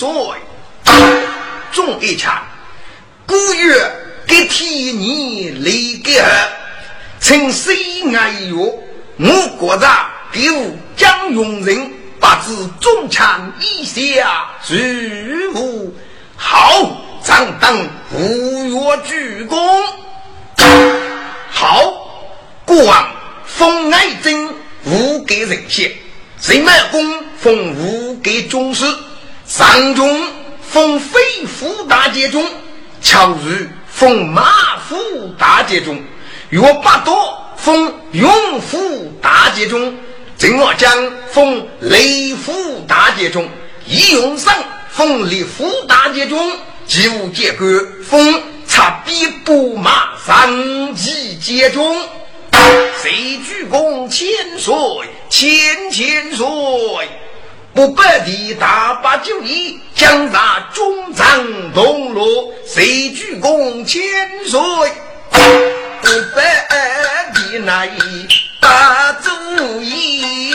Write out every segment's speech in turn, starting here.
岁？众一产，古月。给天年立个二，请谁爱哟？我国家给我江永仁把子中产以下举物好，张当五月鞠躬。好，国王封爱珍无给人先，谁卖公封无给中士，上中封非富大街中，巧日。封马虎大捷中，若八多封永福大捷中，郑我将封雷虎大捷中，义勇上封立府大捷中，吉武结果封插笔布马上级捷中，谁鞠躬千岁千千岁。不白的大把酒意，将咱中长东路，谁鞠躬千岁？不白的那一大主意，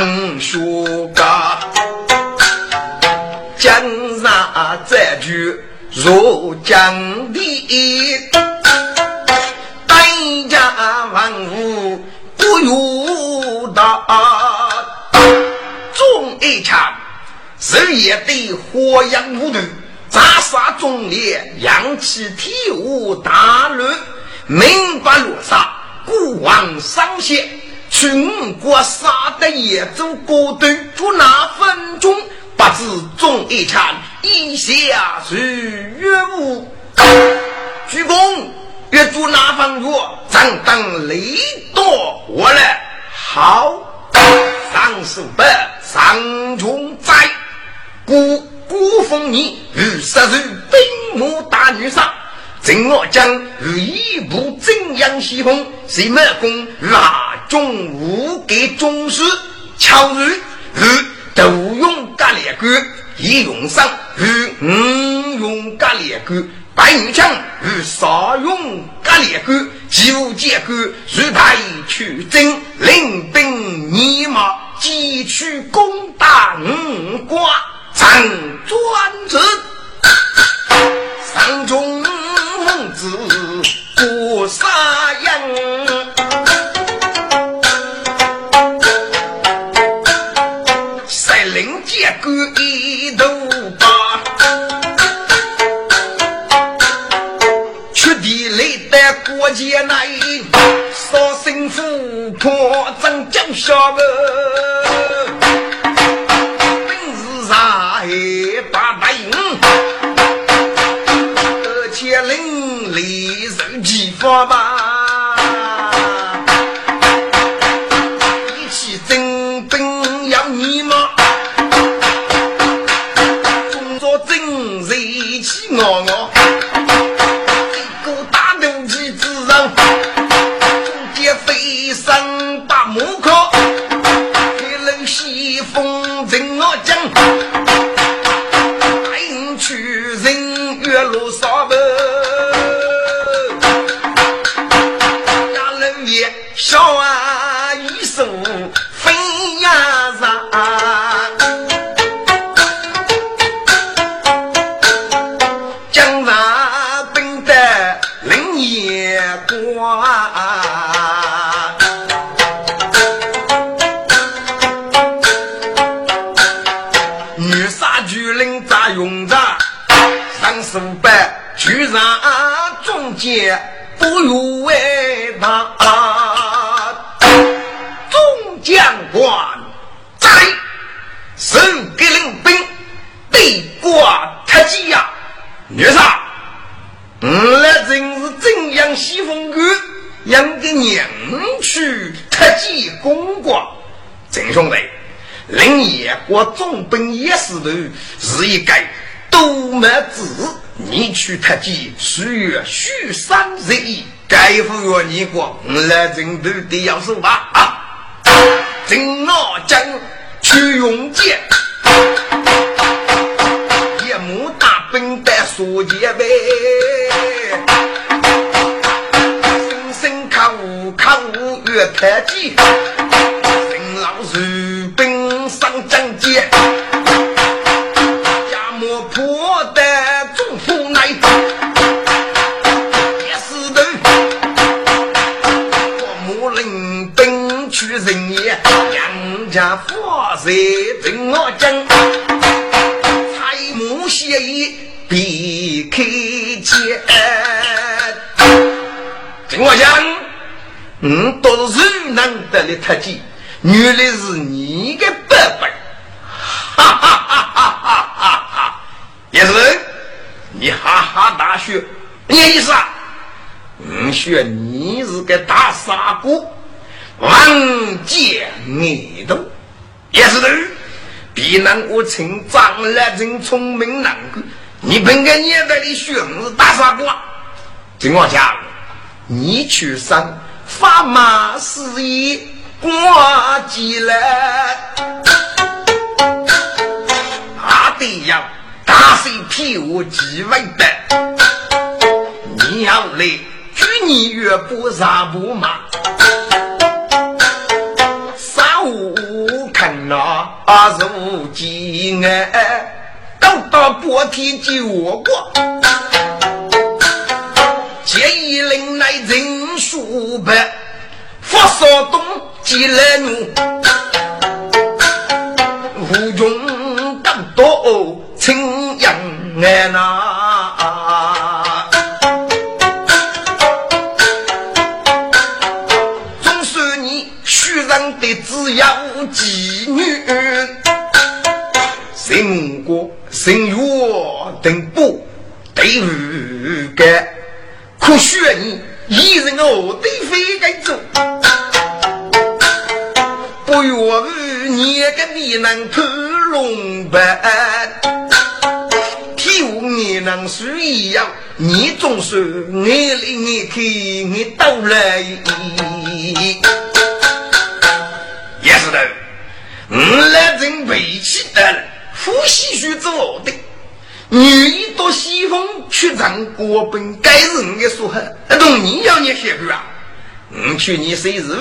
昂书个，江上这句如江的。万物不由得，众一场，日夜的火焰无度，杂杀中烈，扬起天舞大乱，明白落杀，孤王上仙，全国杀得也走过度，就那分钟，不知众一场，一下如月舞，鞠躬。越住哪方住？咱当雷多我来好，上手不上中在，孤孤峰你如杀入兵马大女上，正我将如一部真阳西风，谁满功拉中无给中士，巧如如斗勇干烈哥，一用上如五用干烈哥。白玉枪与少勇格烈杆，几无结果，如台取征，领兵尼马，急取攻打五关，长专子，上中孟子过沙洋，率领结果一头把。国界内，杀心腹破阵脚下个，受激发吧。你去特技，岁月虚三十一，该服约你过，来征头的要手吧啊！正我将去用剑，一幕大兵带书剑呗，生生看武看武越特技。谁正我讲，彩木写意别开见。正我讲，嗯，都是谁难得的特技？原来是你的伯伯，哈哈哈哈哈哈哈！也是，你哈哈大笑，你意思啊？嗯，说你是个大傻瓜，王见你都。也是的，比难我成长了真聪明难个，你本个年代的学是大傻瓜。金王家，你去上发马事业挂起来，阿得要大水屁股几万的，你要来举你岳不杀不那如今哎，都到白天救过，建议领来人数百，佛少东进来怒，无穷更多青阳哎那，总算你虚人的只有妓女。经过神月等不对无干，可选你一人我对非该走，不愿你个你能偷龙白，替我你能需一样，你总是眼里眼看你到来，也是的，我来真背起来了。夫西学做的，女一到西风去唱国本，该人的说话，那懂你要你写歌啊？我去你生日，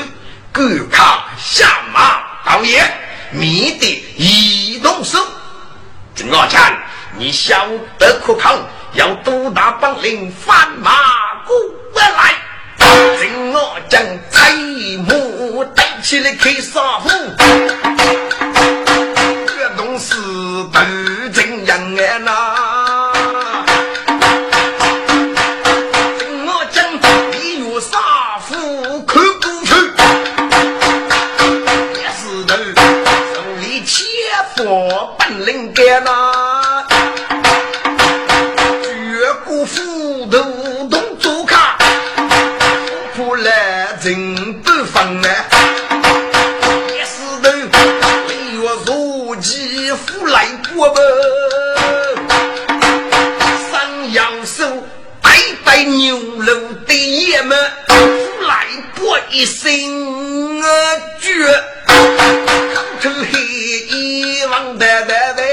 赶卡下马导演，免得移动手。郑老强，你晓得可靠？要多大本领翻马过来？郑老将彩幕带起来开杀虎。是斗争人哎呐！我讲你有杀父看不去，也是头手里切佛本领干呐，夫妻夫来过吧。山羊手白白牛肉的爷们，夫来过一生啊绝，堪称黑衣王的的的。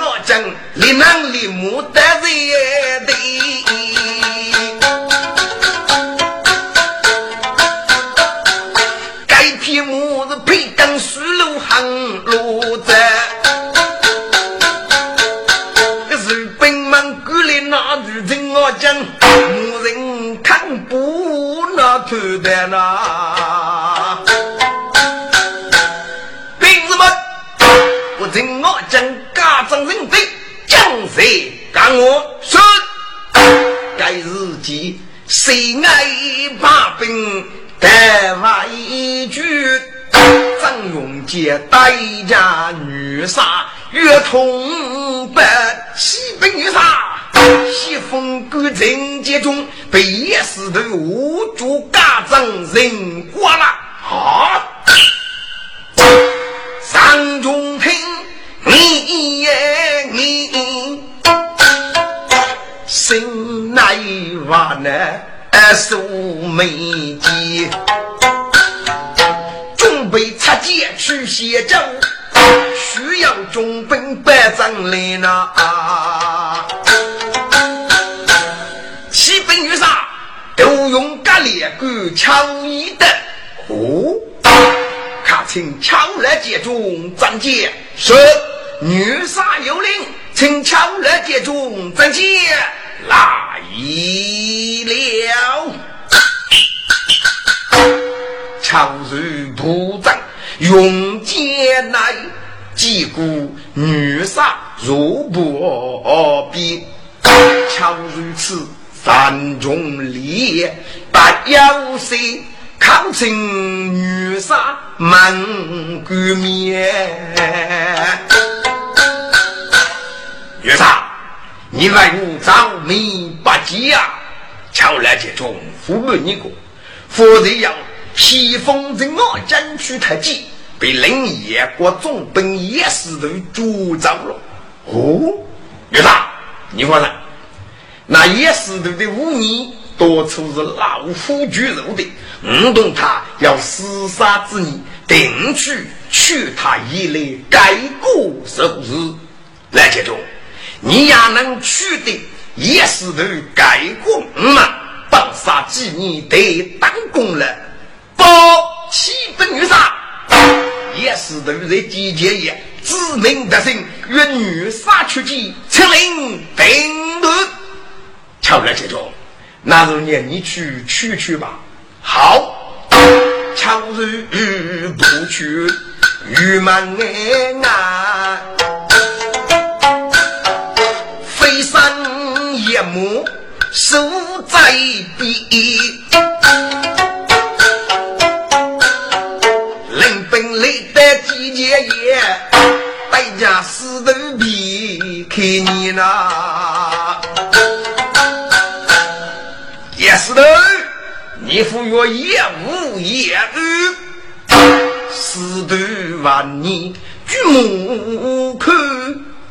我讲你能。谁干我说？该日记谁爱把兵带外军？张永杰带家女杀，越通北西北女杀。西风古镇街中被野石头无主家长人刮了啊！张中平，你也你心乃话呢？素眉鸡，准备插剑去写州，需要中兵百丈来呐！骑兵与啥都用格列杆敲一的哦。看请敲来接中张杰说：“女杀有令，请敲来接中张杰来了。敲入部长用剑来，击鼓女杀如不必。敲如此三中烈，大有谁？”抗清女杀满国面，女杀，你来我早命不吉呀！巧来接中，父母你过，否则要披风在我争取太急，被林业国总兵也是都捉走了。哦，女杀，你说呢？那也是都的五年。多处是老虎居肉的，我懂他要厮杀之意，定去取他一类改过受日。来接中，你也能取得也是头改过嘛？当杀几年得当功了，报七本女杀，也是头在季节也知名得胜，与女杀出击，请领兵团，瞧来接中。那就念你去取去吧。好，巧日不去，郁闷啊！山夜幕守在边，临兵来的季节也，大家死都避开你那。石头，你赴约也无言语。石头万年举目看，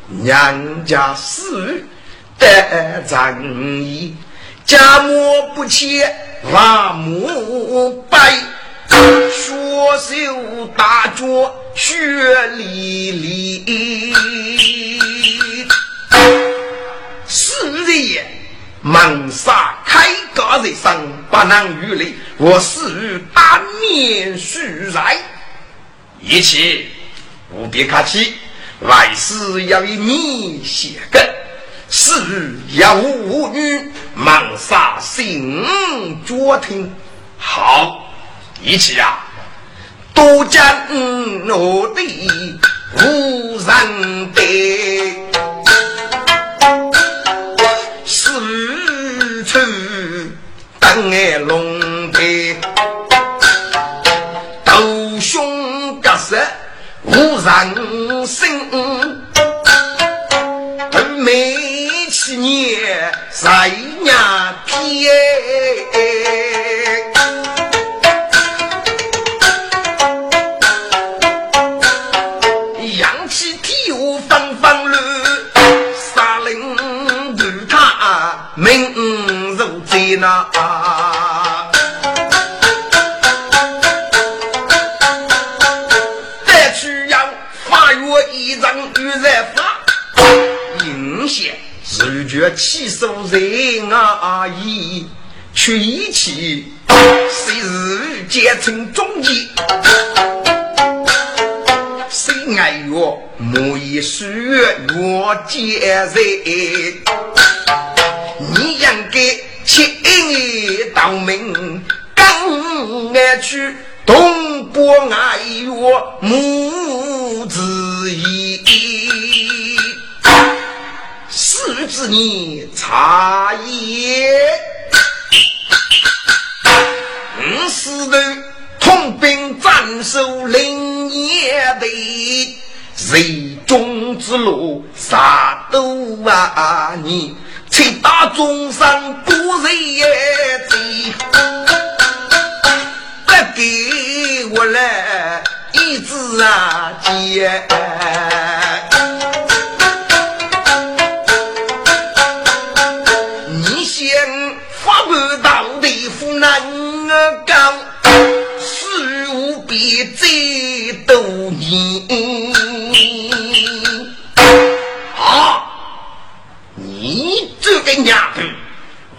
娘家死得正义，家母不切万母白，双手大脚血淋淋，是的。门杀开高人生，不能与力，我死于当面须来。一切不必客气，万事要以你写根，是要无女门杀心脚听。好，一起啊，多将我的无人得。爱龙背，斗胸格色无人生，年在伢偏。扬起天下纷纷乱，杀人如他命如贼那。起手人啊！意，却一起，谁日结成忠义？谁爱我莫以说我结人？你应该亲到明，刚爱去东坡爱我母子义。是你茶叶。五四的统兵斩首临夜队，谁中之路杀都啊你，七打中山不人也贼，再给我来一支啊接。最多年啊！你这个娘的，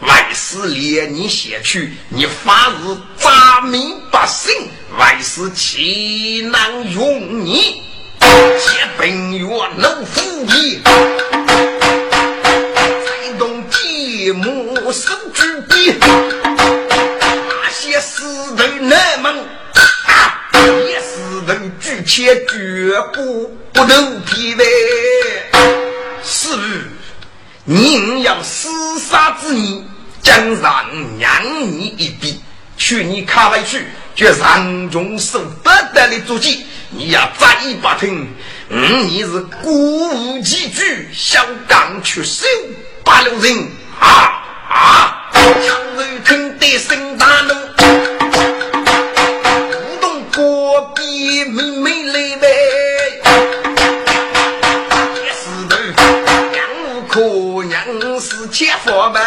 外事连你写去，你发誓砸民百姓，外事岂能容你？借本月能富你，才动继母手举笔，那些死的那么。且绝不不能疲惫。是，宁要厮杀之意，将让让你一笔，去你卡外去，却让中受不得的足迹。你要再不听，嗯，你是孤无几句，小刚出手八路人啊啊！强人听得心大怒。妹妹来呗，一石头，娘无可娘是切佛吧？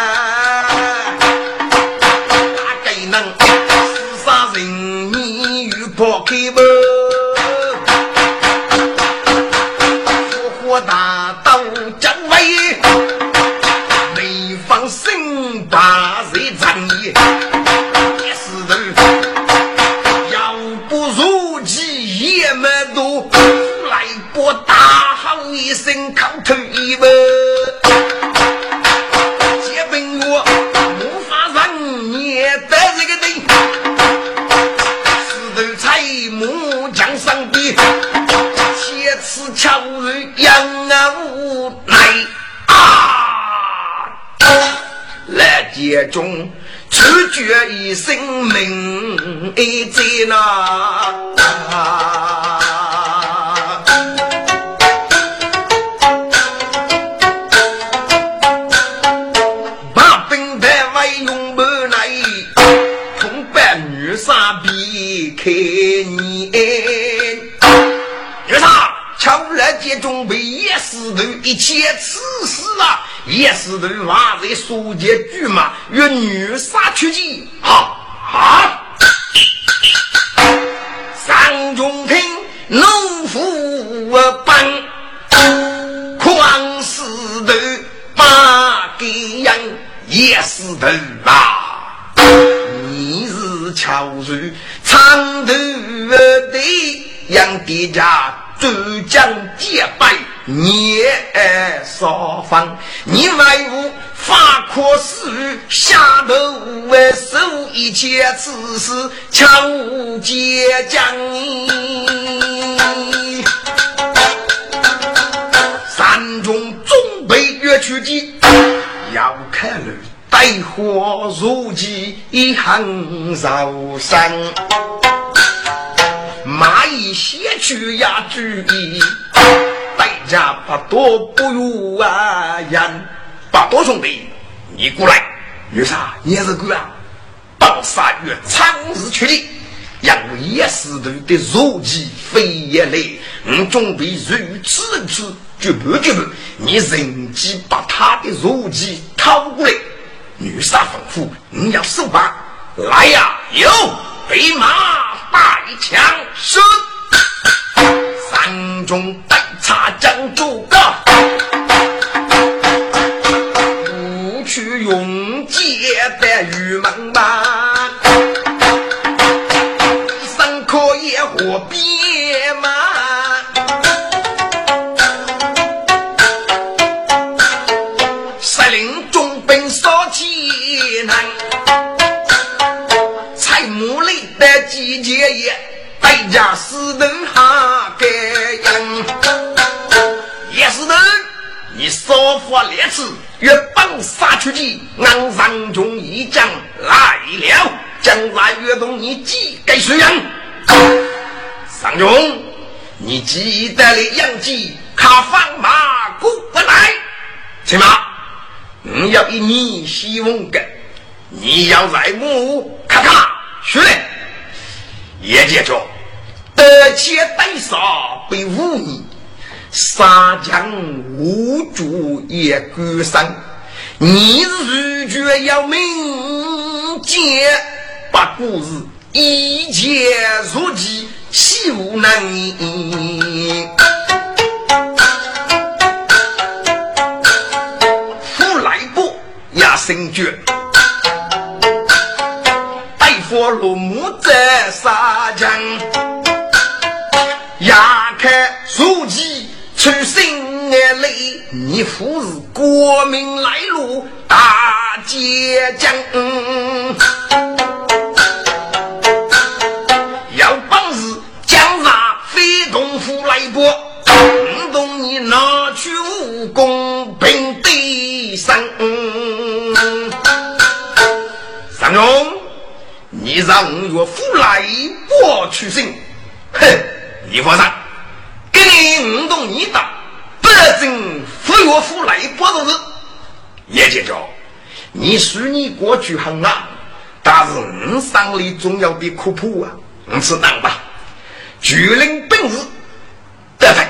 来节中处决一生命在那。开年，女杀巧来接中被叶石头一切此事啊，叶石头还在书记局嘛，与女杀出击啊啊！三中听农夫帮，狂石头把给人叶石头啊，你是巧人。长头的让爹家周将结拜你爱少方，你外无法可施，下头为受一切此事，强无结将。山中总被越去的，要看了。带火如饥，一行绕山。蚂蚁先去压主意，代价不多不如啊人。八多兄弟，你过来，有啥？你是鬼啊？当杀月长日确定，因为叶石头的如饥飞也来，我准备如此如此，绝不绝不，你趁机把他的如饥掏过来。女杀吩咐，你要手把，来呀！有备马带枪，是三中带插将诸葛，不去用剑的玉门吧，三可野火鞭马。季节也，大家死人哈该你少发烈士，越帮杀出去，俺上中一将来了，将来越动你几个水人？上中，你记得了杨继卡放马过不来，行吗？你要一你希望的，你要在木咔咔学嘞，也记住，得且得少被污你。杀将无主也孤身，你如觉要明鉴，把故事一切如记，岂无能言？夫来不也生绝，大佛落木在杀将，压开如记。出生眼泪，你父是国民来路大捷将，要本事将杀非功夫来搏，不懂你拿去武功平地上。三中，你让岳父来搏取胜，哼，你放上。给你五动一打，不正不岳父来不是？叶姐姐，你说你过去很难，但是你上里重要的科普啊，你知道吧？巨人本事得分，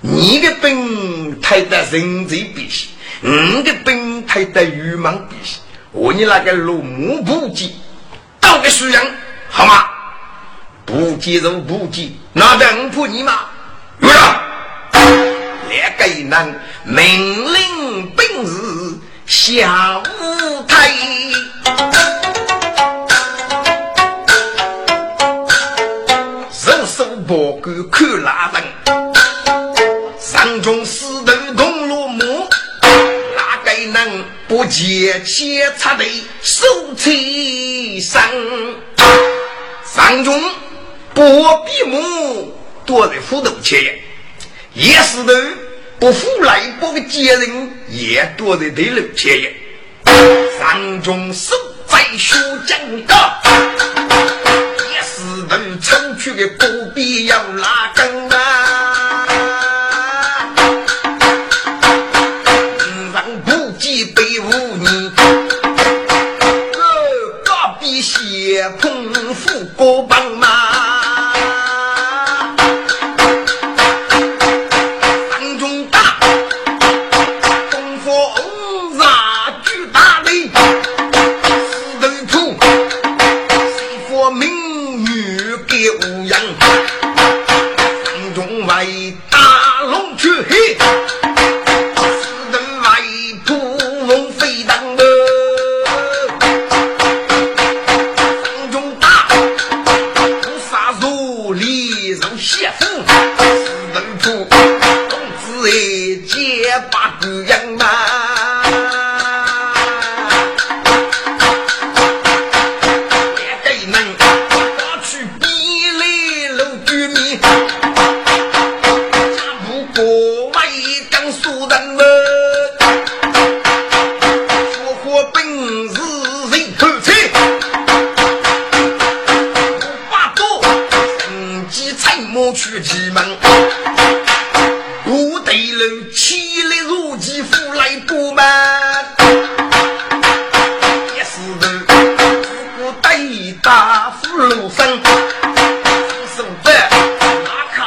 你的本太得人贼比西，你的本太得愚莽比西，我你那个罗木不记，当个输人好吗？不记就不记，那能不你吗？有了，两个人命令本事下舞台，人手报告看拉人，上中四头铜锣木，哪个人不见切插的手起上？上中不闭目。躲在虎头前沿，也是的，不服来不个奸人也多人对楼前沿。上中守在书江高，也是的，城区的不必要拉更啊。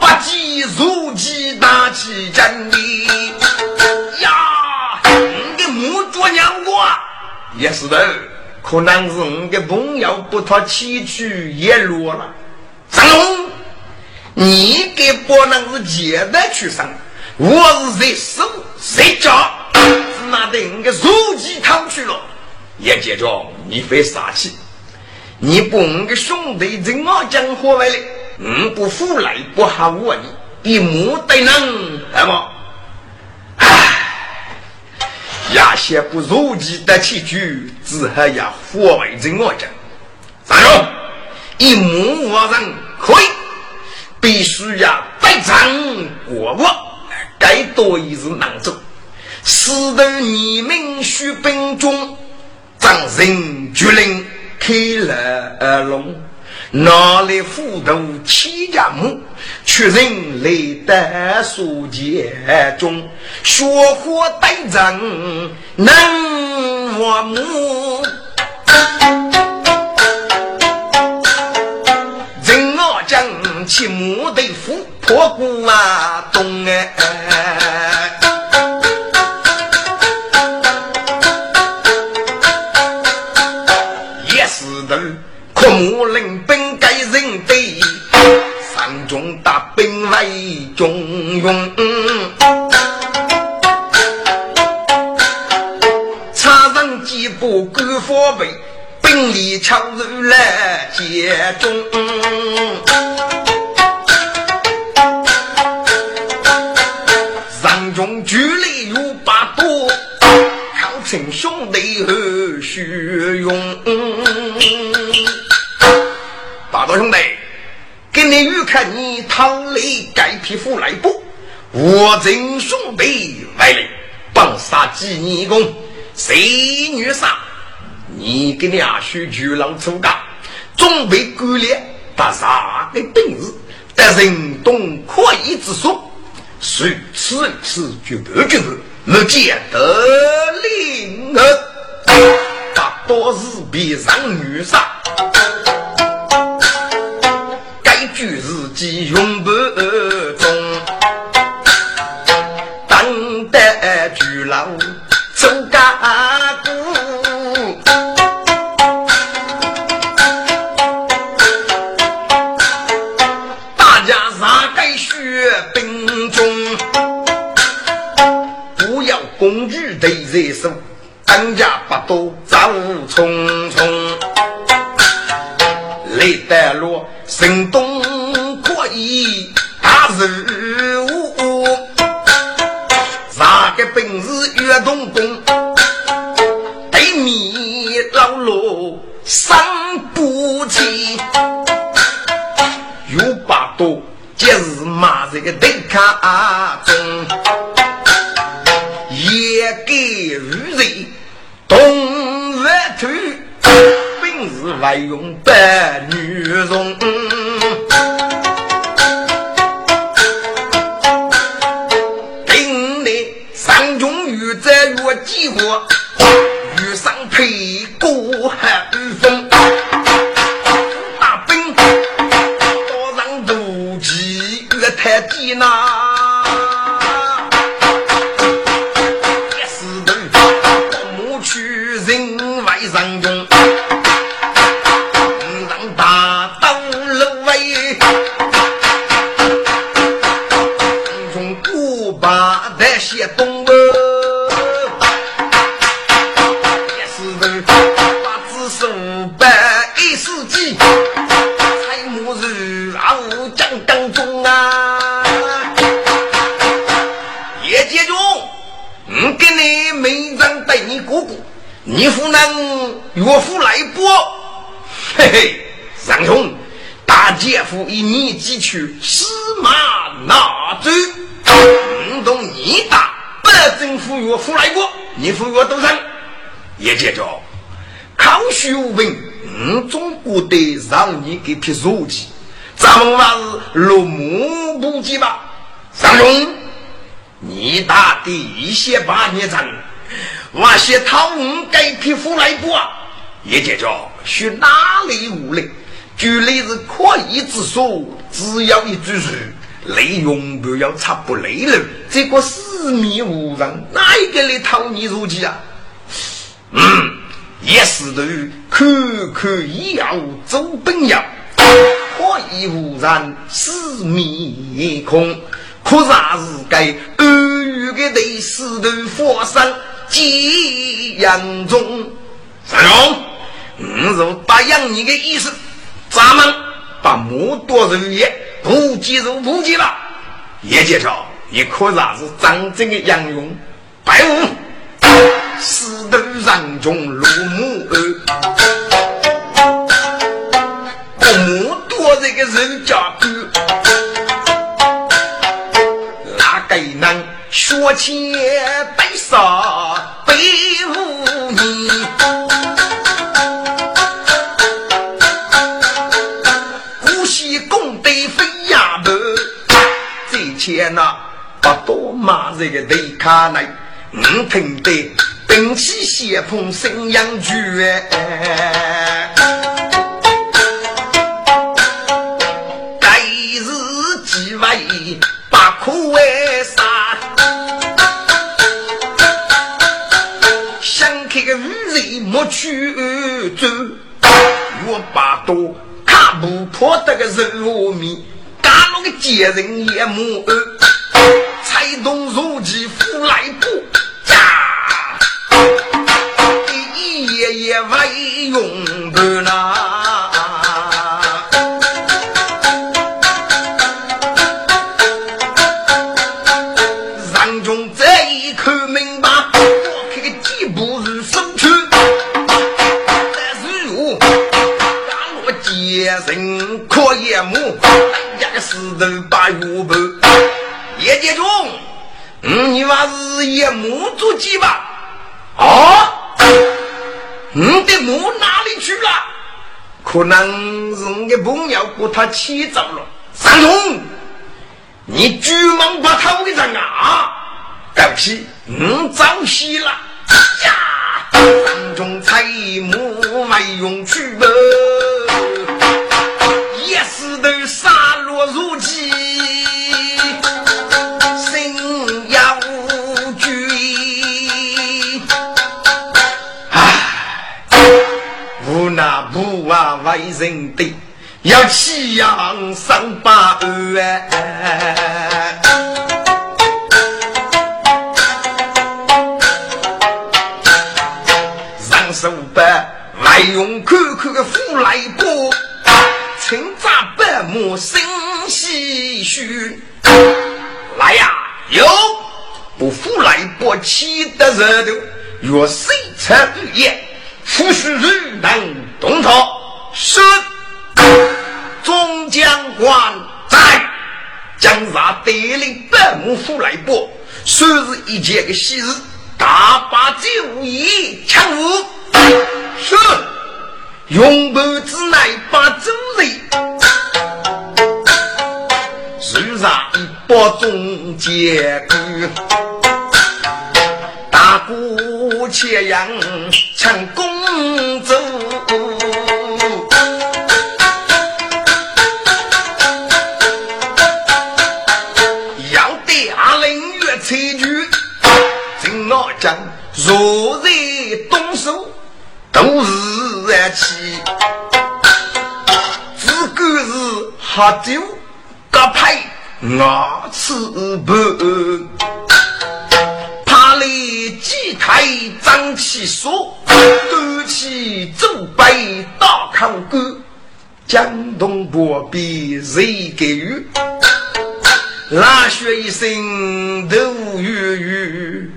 把鸡如鸡打起真的呀！你的木做娘过，也是的，可能是你的朋友不他起去也落了。张龙，你给不能是借的去生。我是谁手谁脚，妈的，你个手机掏去了，也接着你会杀气。你不我个兄弟怎么讲话来了？你不服来不好我你一目得能，那么，唉，亚些不如意的棋局，只好要活为真我讲。三兄，一目无人可以，必须要百战过我，该多一日难走。死得你们须兵中，张人决令开了龙，哪里斧头七家木，确认雷得书剑中，血火带战能我母。人我将其母的斧破骨啊东哎。兵力强如来接中。山中距离有八多，靠称兄弟何须用？大多兄弟，给你预看你唐雷改皮肤来不？我真兄弟来了，帮杀几年功，谁女杀？你给你阿叔巨狼出家，准备干练，打啥个本事？得人懂可以之说，谁此次就不就不，没见得灵儿，大多是别上女杀。自己用不手，当家不多走匆匆，累得落心动。大事务，哪个本事越动工？对面老罗伤不起，有把多，今日马这个对卡中，给如人动热头，本事外用白女容。几个遇上沛过寒风，大兵多让妒忌越太低呐。你夫能岳父来不？嘿嘿，三兄，大姐夫以你几去司马拿走，运动你打，不征服岳父来过，你父岳都上。也接着，康熙无本，嗯，总不得让你给批书记，咱们还是落幕不及吧？三兄，你打第一些八年仗。那些讨我该皮肤来过，也叫做是哪里无力？距离是可以之说，只要一句是内容不要差不累了。这个死命无人，哪一个来讨你入籍啊？嗯，也是的，口口一要走本要，可以无人死面孔，可啥是该恶语的对死的佛山。吉阳中。三兄，我如答应你的意思，咱们把木多人也不记入不记了。叶介绍，你可算是真正的杨勇，白虎，死头人中入木我木多这个人家狗，哪个能学前背上背五年？古稀功德飞呀不，这前呐不多骂这个雷卡来，我听得兵器血碰声扬绝。那个肉面，干了个贱人也莫才动如鸡夫来步，嗯你娃是叶木做鸡吧？啊，你的母哪里去了？可能是你的朋友把他牵走了。三通，你急忙把他给扔啊！对不起，你早死了。呀，三中财木没用去吧？啊为人的，要弃养三八二。上手百，外用口口的富来波。青扎白马生唏嘘，来呀！有不服来不气的热头，若谁出语言，夫须人能动他。是总将官在，将杀得领白马夫来波，虽是一件个喜事，大把酒意抢舞。是。用不之乃把主人，手上一把中结鼓，大鼓切羊抢公主，若在动手。都是热气，只管是喝酒，搭配牙齿不，怕里几台张起说，端起酒杯大抗歌，江东不必谁给予，拉血一声都雨雨，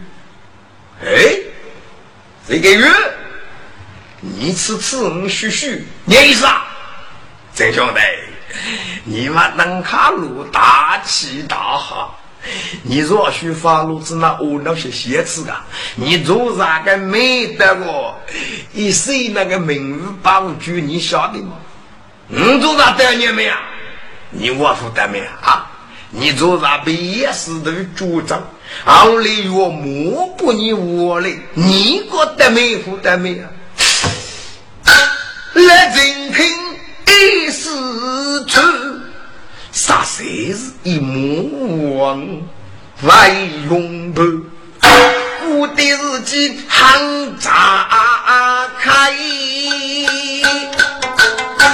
哎，这个月？你吃吃，我嘘嘘，你意思啊？真兄弟，你们能卡路大气大哈？你若许发路子那我那些鞋子啊，你做啥个没得过？一谁那个名誉帮助，你晓得吗？你做啥得你没啊？你我负得没啊？你做啥被也是都主张？俺里月莫不你我嘞？你觉得没负得没啊？来人听一时出，啥谁是一目望外用不？我的日记行炸开，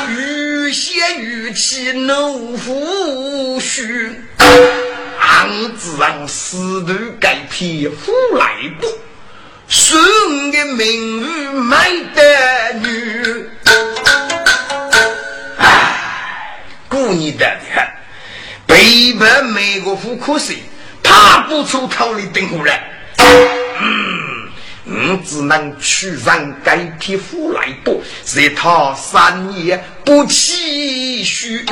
欲写欲气怒虎须，俺自让石头改皮虎来不？送的名誉买的女。唉，过年的很，背叛美国户口税，他不出头里等过来。嗯，我只能去让该匹夫来搏，在他三年不期许。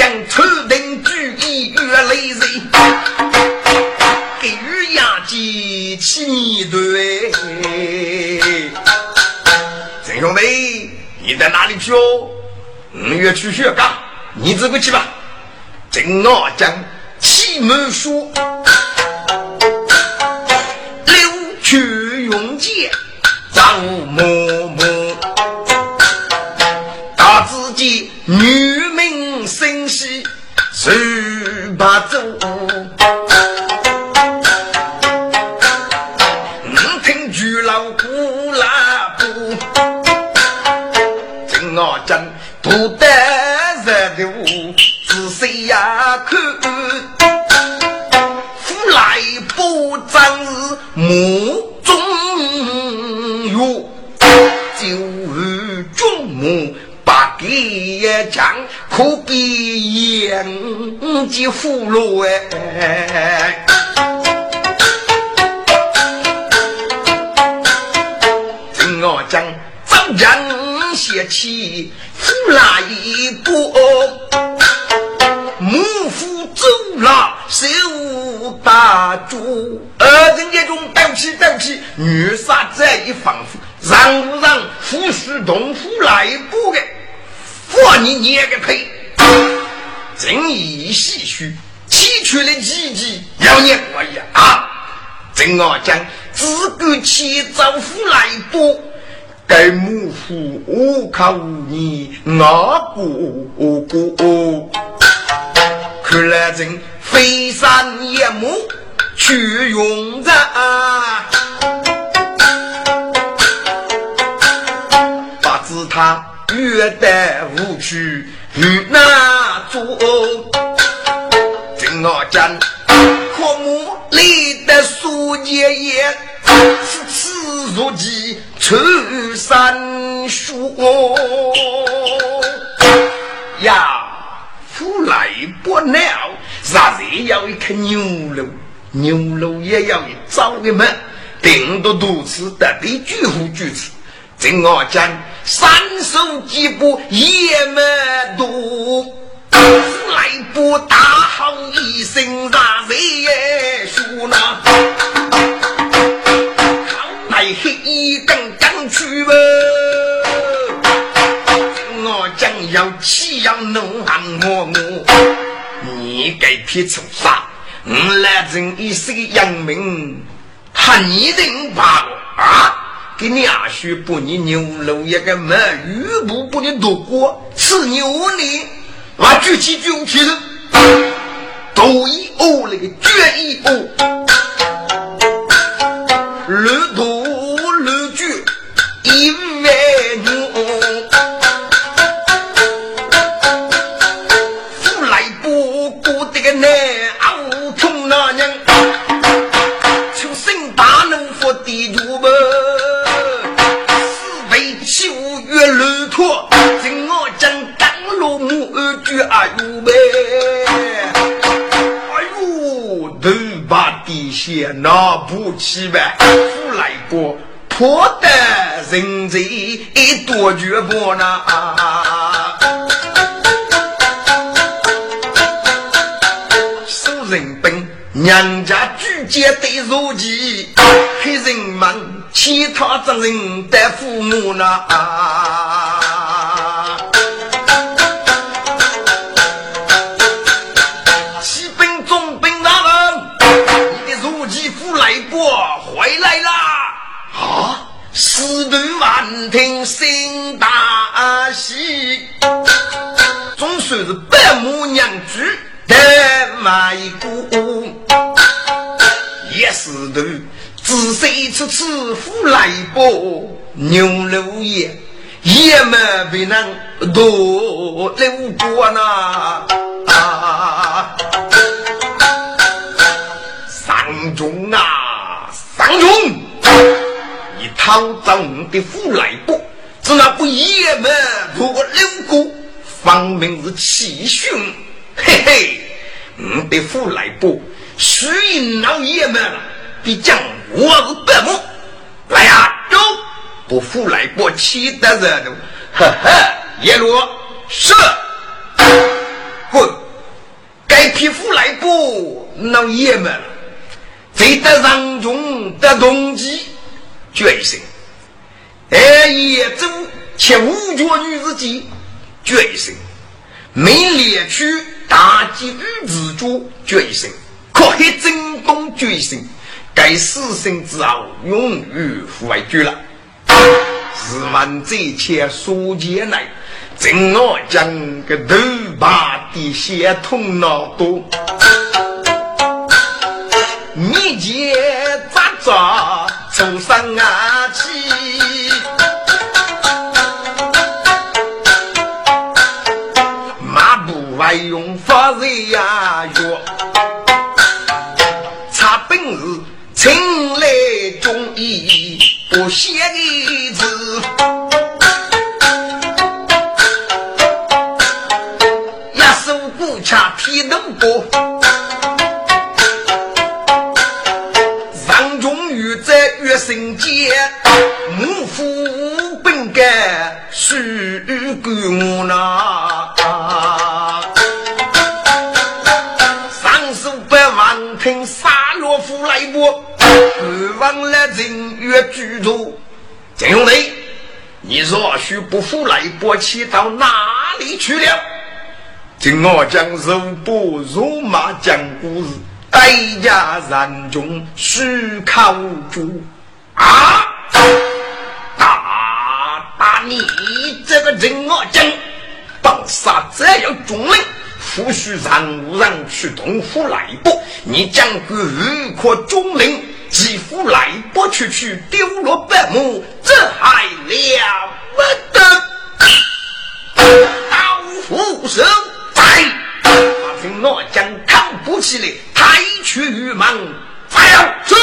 将头顶举一月雷人，给予压机器对。陈兄弟，你在哪里去哦？五月去雪岗，你自个去吧。正我将气门说。去永界，张嬷嬷，大自己女仿佛，让不让夫婿同夫来不的？我你你也个呸！正义唏嘘，气出了几句要念我呀啊！正我讲，自古起招夫来不，该母父无靠你，我不过。看来真飞山夜幕去永着，他约得无趣与哪座？正我讲，阔木立的书爷爷，此次如饥出山书呀。出来不了，啥子要一颗牛肉，牛肉也要一早的门，顶多肚子得的巨户巨吃。正我讲，三手几步也没多，来不大好一声啥子也说呢？来黑一根根去吧。要气要怒喊我我，你该撇出啥？我来人一世杨明，喊你人把我啊！给你阿叔把你牛肉一个没鱼不不的多过吃牛呢？我举起军旗子，斗一哦那个决一哦，绿头把地下拿不起呗！出来过，破得人贼一多绝不呢？收人本，娘家举家得如鸡，黑人们其他责人的父母呢？听新大喜，总算是百母娘子得买过，也是头仔细吃吃苦来过，牛肉也也没被人多留过呢。啊，上中啊！讨中的父来过，只那不爷们如果六个，方明是气凶。嘿嘿，我的父来过，属于老爷们了，必将我是白目。来呀，走！不父来过，气得人了。呵呵，叶罗是滚，该匹父来过，老爷们了。谁得上中得同济，决心；二叶州且五绝女子计，决心；没列去大吉女子主，决心；可黑真东决心。该死生之后，永远不外绝了。试问这一切所见来，怎我将个头把的血痛脑多？你见咋着从上啊起？马步外用法人呀药，查本事请来中医不写的是公呐，上书百万听沙罗夫来过，二王来人越居多。金兄弟，你若许不服来波，骑到哪里去了？今我将肉不肉马讲故事，代价人中须靠住。啊！打打你这个人我讲，当杀这样重令，夫须让无人去同府来不？你将个如可中令，几乎来不去去丢了半亩，这还了不得？刀斧手在，把人我将扛不起来，抬去玉门，发要是。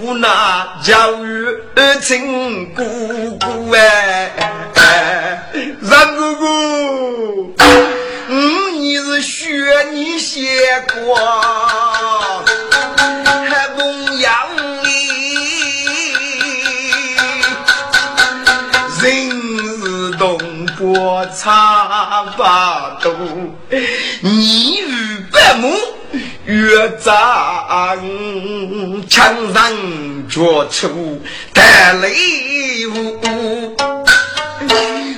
无奈教育儿亲姑姑哎，三姑姑，嗯，你是学你写过，还供养你，人是东坡茶把渡，你与百亩越长，墙上脚出带雷舞。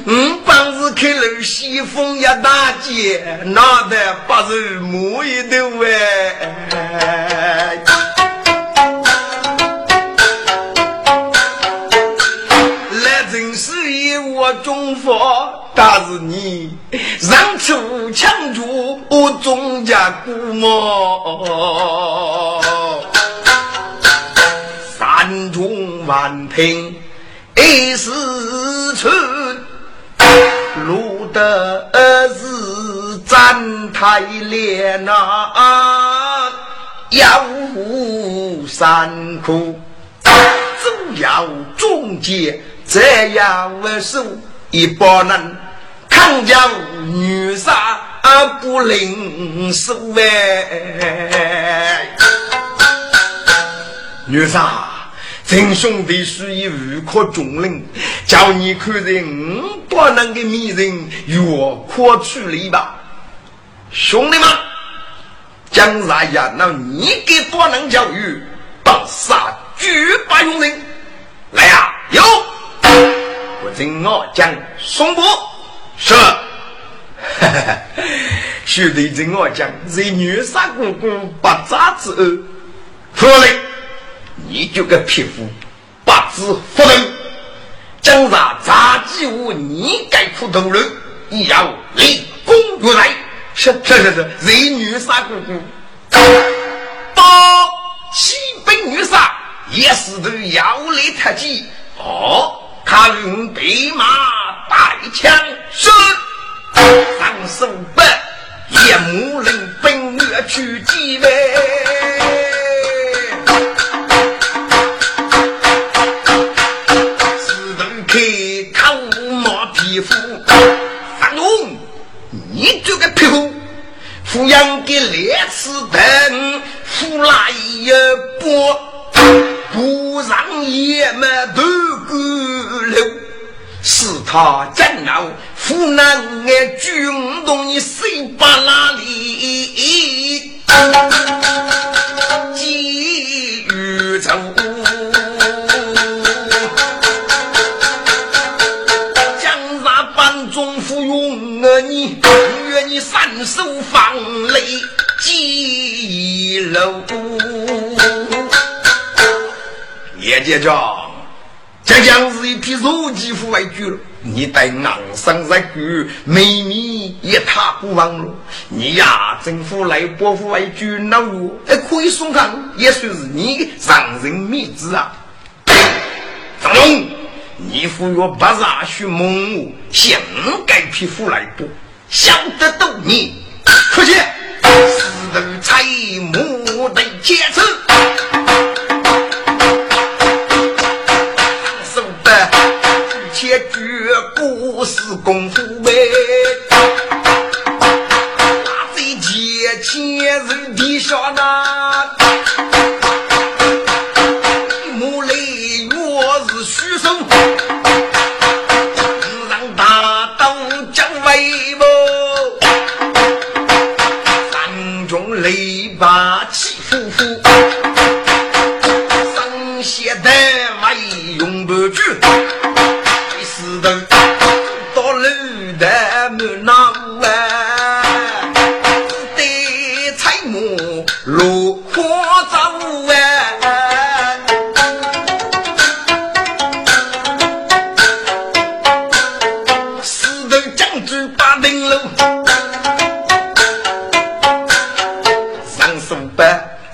嗯，帮子开了西风一大街，拿得八十木一头哎。我中佛，但是你让出强主，我钟家姑母，山中万平一时春，路得是展台连啊，要山苦，总要中间。这样为首，一帮人抗将女杀不领手哎！女杀，真兄弟是以无可中领，叫你看人不能给迷人，越可处理吧？兄弟们，江山呀，那你给不能教育，当杀绝不用人，来呀，有！我听我讲，宋伯是，兄弟听我讲，这女杀姑姑八扎之后，出来，你这个匹夫，八字不能，将杀杂技我你该苦头人，一要立功如来。是是是是，这女杀姑姑，八七本女杀，也是都要来特急。哦，他用白马带枪，是上手本，夜幕令本月去击呗。只能开口毛皮肤，三龙，你这个皮肤，抚养的烈士等，扶来一波。不让爷们都过路，是他真恼，湖南的军动你谁把哪里？急于走，叶姐长，这将是一批肉鸡户外猪了。你带昂上在狗，美米也踏不完了。你呀，政府来保护外猪那我还可以松康，也算是你的上人面子啊。张龙，你服药不杀许猛我，想该批复来不？想得到你，出去，死头财木的坚持。是功夫呗，大贼借钱人地下那，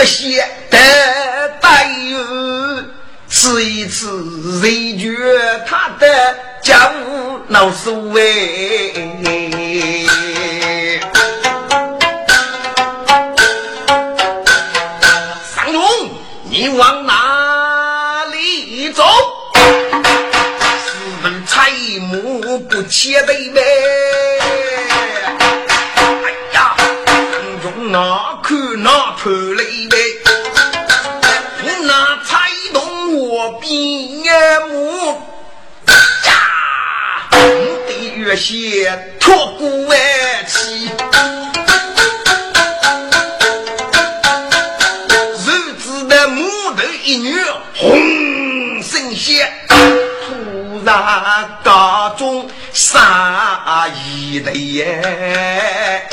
月斜得带有，此一次谁觉他的家务闹所谓。三中，你往哪里走？是问财母不切的呗？哪看哪看来呗，我那踩动我边目，呀，我的月线脱骨外气，日子的木头一女红神仙，突然家中杀一对耶。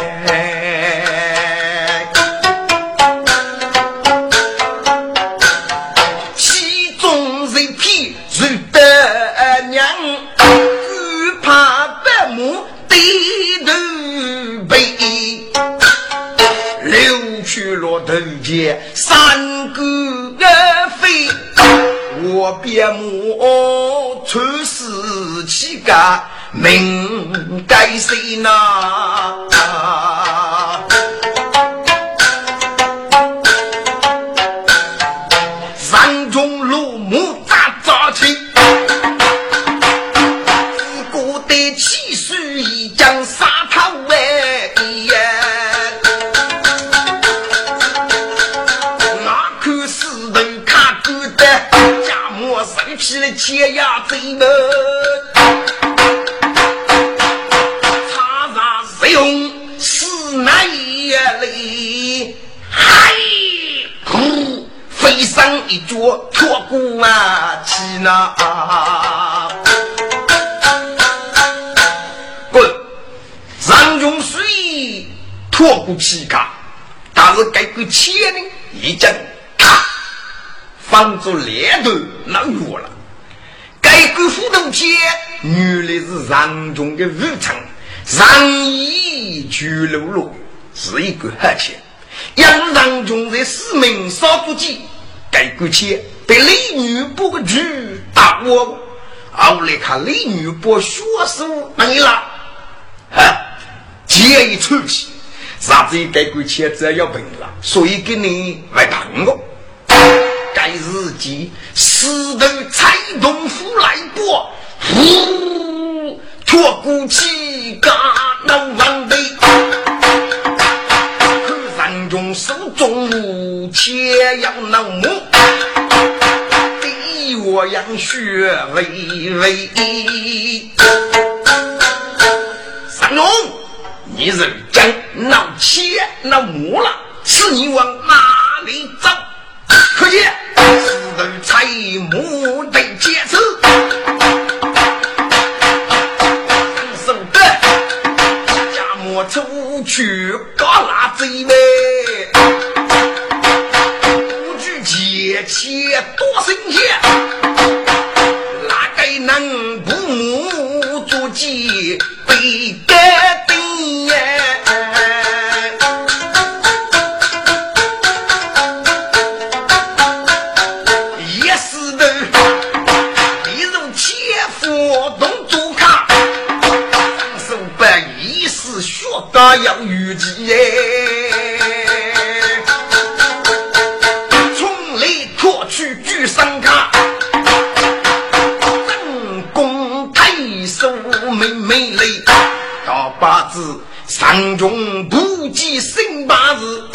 人间三个飞，我便莫出事气干，命该谁呢？天涯贼门，插上使用死难也累，嗨，呼飞上一脚脱骨啊，去那滚！上中水脱骨起嘎，但是该个钱呢，已经咔放住两头那弱了。该个虎头钱原来是上中的武昌，上衣巨露露是一个黑钱。杨上中在四门少不几，该过去被李女波个局打我，后来看李女波学术没了，啊，剑一出去，啥子该过去只要病了，所以给你来疼我。该日记石头踩动虎来过，呼，脱骨气嘎能王的。手中无钱要能摸，地我养血微微。三龙，你人将闹钱闹摸了，是你往哪里走？可见人财木得坚持。手段，家莫出去搞拉贼呗。且多新鲜，哪个能那有余地耶，从里跨去聚三杆，正宫太守美美嘞，大八字三中不计新八字。